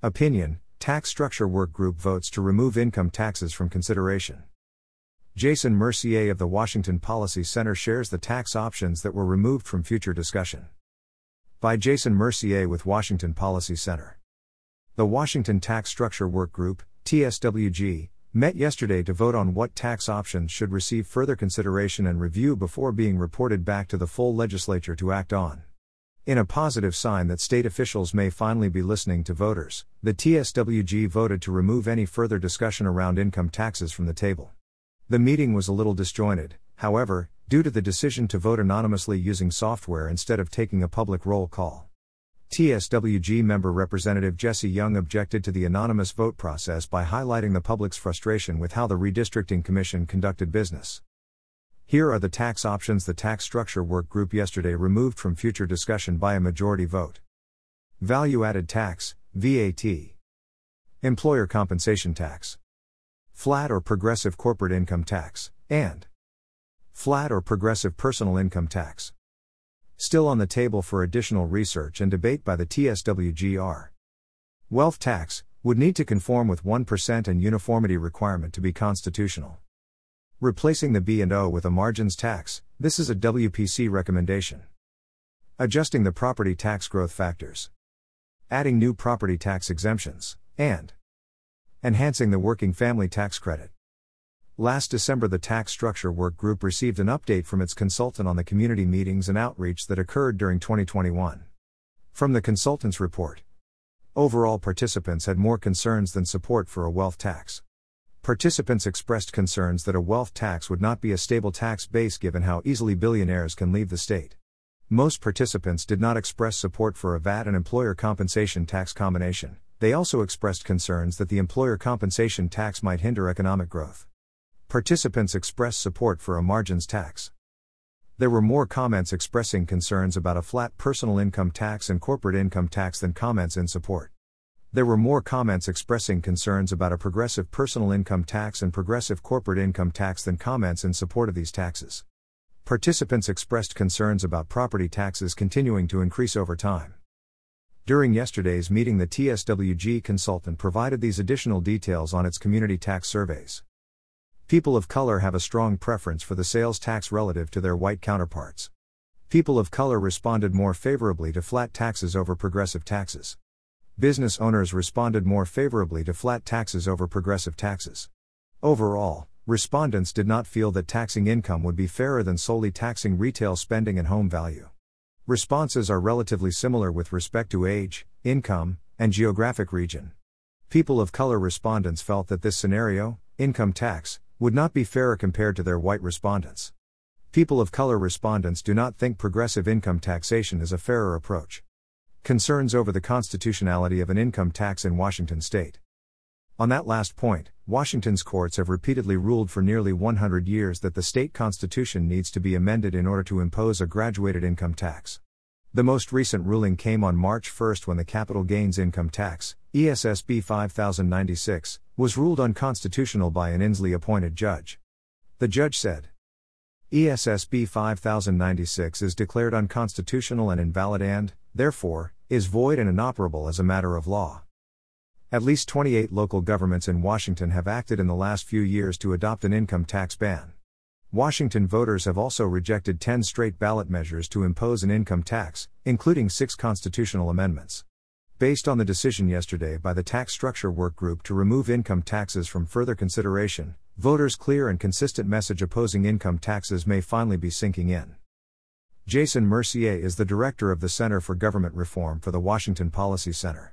Opinion Tax Structure Work Group votes to remove income taxes from consideration. Jason Mercier of the Washington Policy Center shares the tax options that were removed from future discussion. By Jason Mercier with Washington Policy Center. The Washington Tax Structure Work Group, TSWG, met yesterday to vote on what tax options should receive further consideration and review before being reported back to the full legislature to act on. In a positive sign that state officials may finally be listening to voters, the TSWG voted to remove any further discussion around income taxes from the table. The meeting was a little disjointed, however, due to the decision to vote anonymously using software instead of taking a public roll call. TSWG member Representative Jesse Young objected to the anonymous vote process by highlighting the public's frustration with how the Redistricting Commission conducted business. Here are the tax options the Tax Structure Work Group yesterday removed from future discussion by a majority vote Value Added Tax, VAT, Employer Compensation Tax, Flat or Progressive Corporate Income Tax, and Flat or Progressive Personal Income Tax. Still on the table for additional research and debate by the TSWGR. Wealth tax would need to conform with 1% and uniformity requirement to be constitutional. Replacing the B&O with a margins tax, this is a WPC recommendation. Adjusting the property tax growth factors. Adding new property tax exemptions, and enhancing the working family tax credit. Last December, the Tax Structure Work Group received an update from its consultant on the community meetings and outreach that occurred during 2021. From the consultant's report, overall participants had more concerns than support for a wealth tax. Participants expressed concerns that a wealth tax would not be a stable tax base given how easily billionaires can leave the state. Most participants did not express support for a VAT and employer compensation tax combination, they also expressed concerns that the employer compensation tax might hinder economic growth. Participants expressed support for a margins tax. There were more comments expressing concerns about a flat personal income tax and corporate income tax than comments in support. There were more comments expressing concerns about a progressive personal income tax and progressive corporate income tax than comments in support of these taxes. Participants expressed concerns about property taxes continuing to increase over time. During yesterday's meeting, the TSWG consultant provided these additional details on its community tax surveys. People of color have a strong preference for the sales tax relative to their white counterparts. People of color responded more favorably to flat taxes over progressive taxes business owners responded more favorably to flat taxes over progressive taxes. Overall, respondents did not feel that taxing income would be fairer than solely taxing retail spending and home value. Responses are relatively similar with respect to age, income, and geographic region. People of color respondents felt that this scenario, income tax, would not be fairer compared to their white respondents. People of color respondents do not think progressive income taxation is a fairer approach. Concerns over the constitutionality of an income tax in Washington state. On that last point, Washington's courts have repeatedly ruled for nearly 100 years that the state constitution needs to be amended in order to impose a graduated income tax. The most recent ruling came on March 1 when the capital gains income tax, ESSB 5096, was ruled unconstitutional by an Inslee appointed judge. The judge said, ESSB 5096 is declared unconstitutional and invalid and, therefore, is void and inoperable as a matter of law. At least 28 local governments in Washington have acted in the last few years to adopt an income tax ban. Washington voters have also rejected 10 straight ballot measures to impose an income tax, including six constitutional amendments. Based on the decision yesterday by the Tax Structure Work Group to remove income taxes from further consideration, voters' clear and consistent message opposing income taxes may finally be sinking in. Jason Mercier is the director of the Center for Government Reform for the Washington Policy Center.